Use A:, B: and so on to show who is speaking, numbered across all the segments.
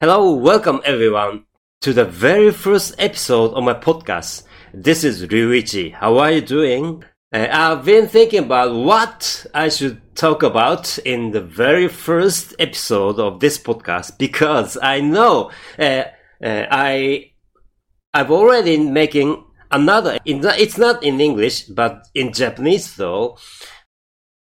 A: Hello, welcome everyone to the very first episode of my podcast. This is Ryuichi. How are you doing? Uh, I've been thinking about what I should talk about in the very first episode of this podcast because I know uh, uh, I I've already making another. It's not in English, but in Japanese though.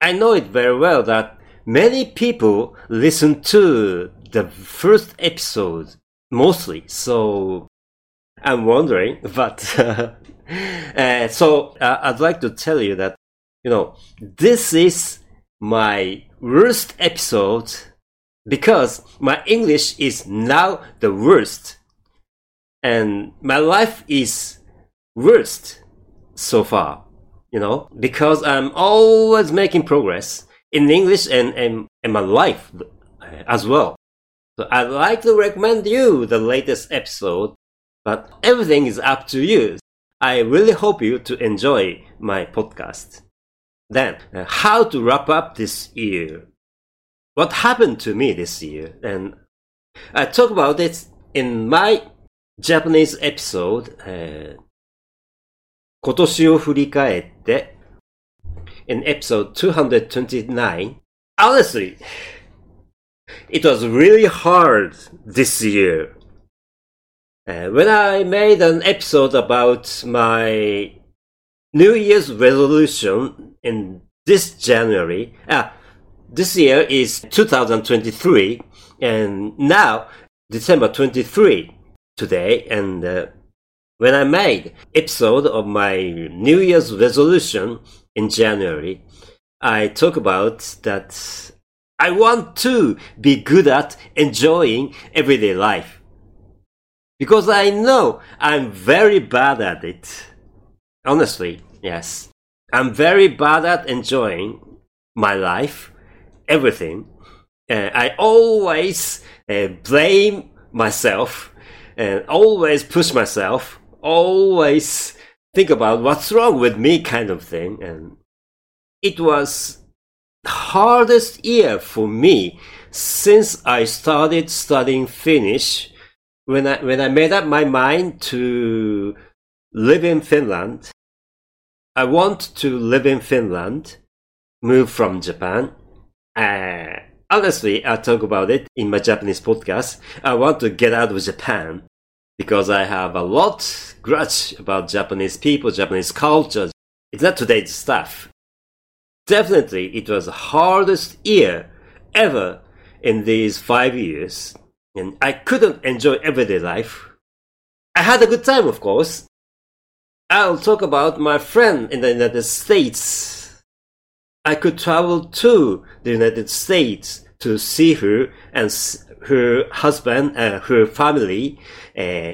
A: I know it very well that many people listen to the first episode mostly. So I'm wondering, but uh, so uh, I'd like to tell you that you know this is my worst episode because my English is now the worst, and my life is worst so far. You know, because I'm always making progress in English and, and, and my life as well. So I'd like to recommend you the latest episode, but everything is up to you. I really hope you to enjoy my podcast. Then, uh, how to wrap up this year? What happened to me this year? And I talk about it in my Japanese episode, uh, 今年を振り返って in episode 229. Honestly, it was really hard this year. Uh, when I made an episode about my New Year's resolution in this January, uh, this year is 2023, and now December 23 today, and uh, when I made episode of my New Year's resolution in January, I talk about that I want to be good at enjoying everyday life. Because I know I'm very bad at it. Honestly, yes. I'm very bad at enjoying my life, everything. Uh, I always uh, blame myself and always push myself, always think about what's wrong with me kind of thing. And it was hardest year for me since I started studying Finnish. When I when I made up my mind to live in Finland, I want to live in Finland, move from Japan. Uh, honestly, I talk about it in my Japanese podcast. I want to get out of Japan because I have a lot grudge about Japanese people, Japanese culture. It's not today's stuff. Definitely, it was the hardest year ever in these five years, and I couldn't enjoy everyday life. I had a good time, of course. I'll talk about my friend in the United States. I could travel to the United States to see her and her husband and her family, uh,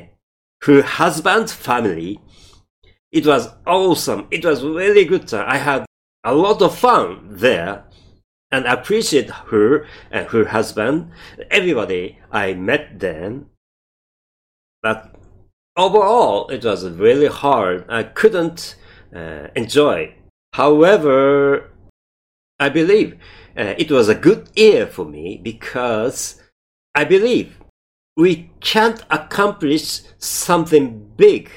A: her husband's family. It was awesome. It was really good time. I had a lot of fun there and appreciate her and her husband, everybody I met then. But overall, it was really hard. I couldn't uh, enjoy. However, I believe uh, it was a good year for me because I believe we can't accomplish something big.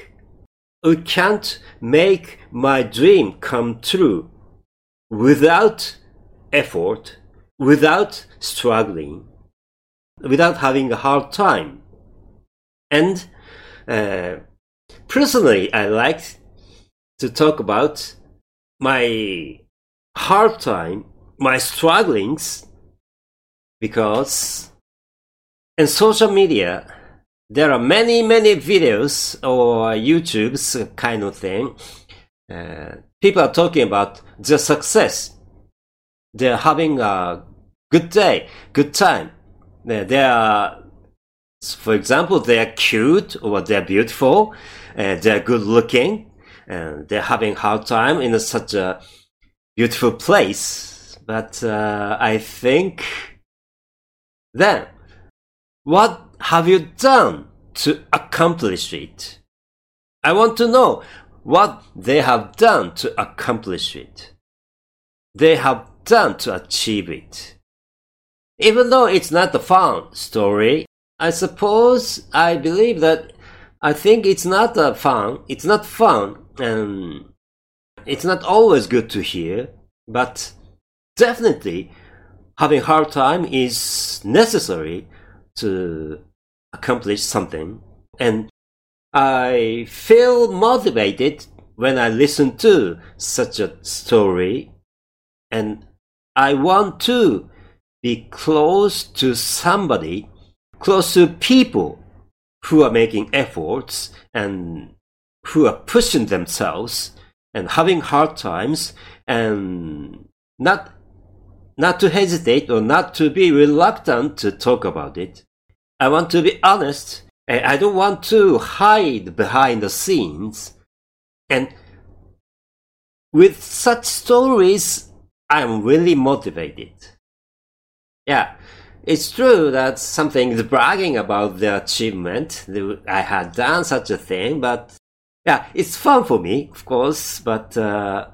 A: We can't make my dream come true without effort, without struggling, without having a hard time. And uh, personally, I like to talk about my hard time, my strugglings, because in social media, there are many, many videos or YouTube's kind of thing. Uh, people are talking about their success. They're having a good day, good time. They are, for example, they're cute or they're beautiful, and they're good looking, and they're having hard time in such a beautiful place. But uh, I think then, what have you done to accomplish it? I want to know what they have done to accomplish it. They have done to achieve it. Even though it's not a fun story, I suppose I believe that I think it's not a fun. It's not fun, and it's not always good to hear. But definitely, having hard time is necessary to accomplish something. And I feel motivated when I listen to such a story, and I want to be close to somebody, close to people who are making efforts and who are pushing themselves and having hard times and not not to hesitate or not to be reluctant to talk about it. I want to be honest. and I don't want to hide behind the scenes. And with such stories, I'm really motivated. Yeah, it's true that something is bragging about the achievement. I had done such a thing, but yeah, it's fun for me, of course, but uh,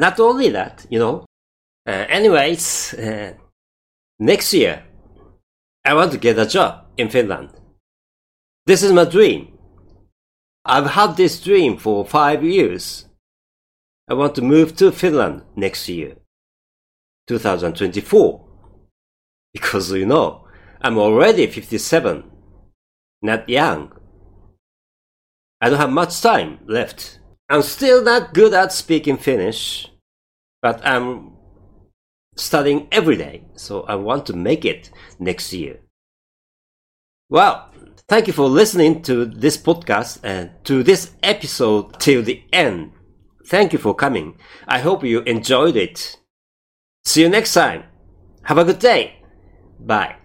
A: not only that, you know. Uh, anyways, uh, next year, I want to get a job in Finland. This is my dream. I've had this dream for five years. I want to move to Finland next year, 2024. Because you know, I'm already 57, not young. I don't have much time left. I'm still not good at speaking Finnish, but I'm studying every day, so I want to make it next year. Well, thank you for listening to this podcast and to this episode till the end. Thank you for coming. I hope you enjoyed it. See you next time. Have a good day. Bye.